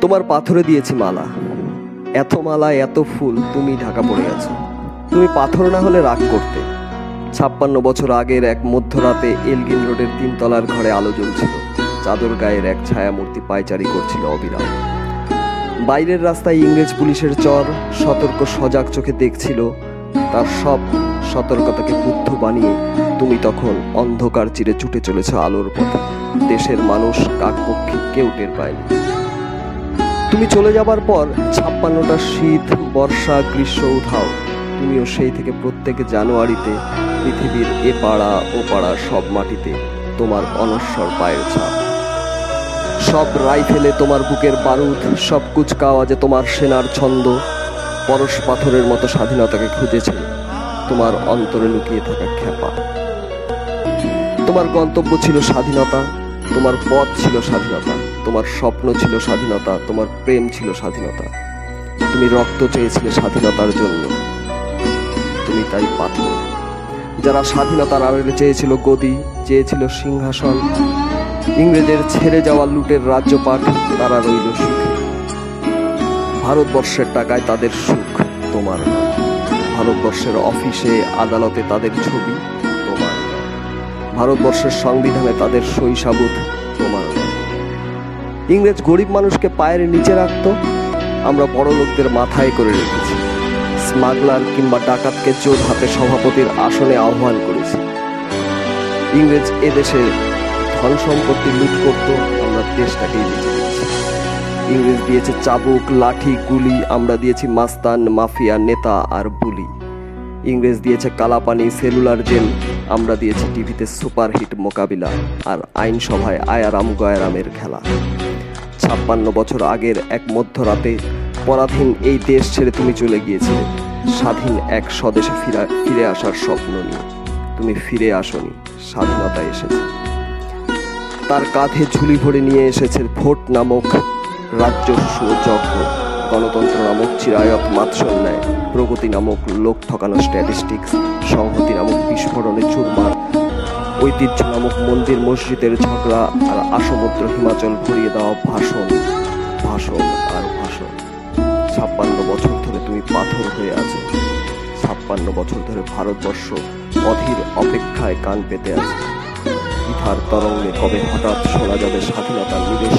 তোমার পাথরে দিয়েছি মালা। এত মালা, এত ফুল, তুমি ঢাকা পড়ে আছো। তুমি পাথর না হলে রাগ করতে। ছাপ্পান্ন বছর আগের এক মধ্যরাতে এলগিন রোডের তিনতলার ঘরে আলো জ্বলছিল। চাদর গায়ের এক ছায়ামূর্তি পায়চারি করছিল অবিরাম। বাইরের রাস্তায় ইংরেজ পুলিশের চর, সতর্ক সজাগ চোখে দেখছিল। তার সব সতর্কতাকে বুদ্ধ বানিয়ে তুমি তখন অন্ধকার চিরে ছুটে চলেছ আলোর পথে। দেশের মানুষ কাকপক্ষী কেউ টের পায়নি। তুমি চলে যাবার পর ছাপ্পান্নটা শীত, বর্ষা, গ্রীষ্ম উধাও। তুমিও সেই থেকে প্রত্যেক জানুয়ারিতে পৃথিবীর এ পাড়া ও পাড়া সব মাটিতে তোমার অনস্বর পায়ের ছাপ। সব রাইফেলে তোমার বুকের বারুদ, সব কুচকাওয়াজে তোমার সেনার ছন্দ, পরশ পাথরের মতো স্বাধীনতাকে খুঁজেছে তোমার অন্তরে লুকিয়ে থাকা খ্যাপা। তোমার গন্তব্য ছিল স্বাধীনতা, তোমার পথ ছিল স্বাধীনতা। তোমার স্বপ্ন ছিল স্বাধীনতা, তোমার প্রেম ছিল স্বাধীনতা। তুমি রক্ত চেয়েছিলে স্বাধীনতার জন্য। তুমি তাই পাথর। যারা স্বাধীনতার আড়ালে চেয়েছিল গদি, চেয়েছিল সিংহাসন। ইংরেজের ছেড়ে যাওয়া লুটের রাজ্যপাট, তারা রইল সুখে। ভারতবর্ষের টাকায় তাদের সুখ তোমার। ভারতবর্ষের অফিসে আদালতে তাদের ছবি তোমার ভারতবর্ষের সংবিধানে তাদের না। ইংরেজ গরিব মানুষকে পায়ের নিচে রাখত, আমরা বড় লোকদের মাথায় করে রেখেছি। স্মাগলার কিংবা ডাকাতকে চোর হাতে সভাপতির আসনে আহ্বান করেছি। ইংরেজ এদেশে ধন সম্পত্তি লুট করত, আমরা দেশটাকেই বেঁচে ইংরেজ দিয়েছে চাবুক, লাঠি, গুলি, আমরা দিয়েছি মাস্তান, মাফিয়া, নেতা আর বুলি। ইংরেজ দিয়েছে কালাপানি, সেলুলার জেল, আমরা দিয়েছি টিভিতে সুপারহিট মোকাবিলা আর আইনসভায় আয়ারাম গয়ারামের খেলা। ছাপ্পান্ন বছর আগের এক মধ্যরাতে পরাধীন এই দেশ ছেড়ে তুমি চলে গিয়েছিলে। স্বাধীন এক স্বদেশে ফিরা, ফিরে আসার স্বপ্ন নিয়ে। তুমি ফিরে আসনি স্বাধীনতা এসেছে। তার কাঁধে ঝুলি ভরে নিয়ে এসেছে ভোট নামক রাজ্যস্ব যজ্ঞ গণতন্ত্র নামক চিরায়ত মাৎসন্যায় প্রগতি নামক লোক ঠকানো স্ট্যাটিস্টিক্স সংহতি নামক বিস্ফোরণে চুরমার ঐতিহ্য নামক মন্দির মসজিদের ঝগড়া আর আসমুদ্র হিমাচল ঘুরিয়ে দেওয়া ভাষণ ভাষণ আর ভাষণ। ছাপ্পান্ন বছর ধরে তুমি পাথর হয়ে আছো। ছাপ্পান্ন বছর ধরে ভারতবর্ষ অধীর অপেক্ষায় কান পেতে আছে। ইথার তরঙ্গে কবে হঠাৎ শোনা যাবে স্বাধীনতার নিজস্ব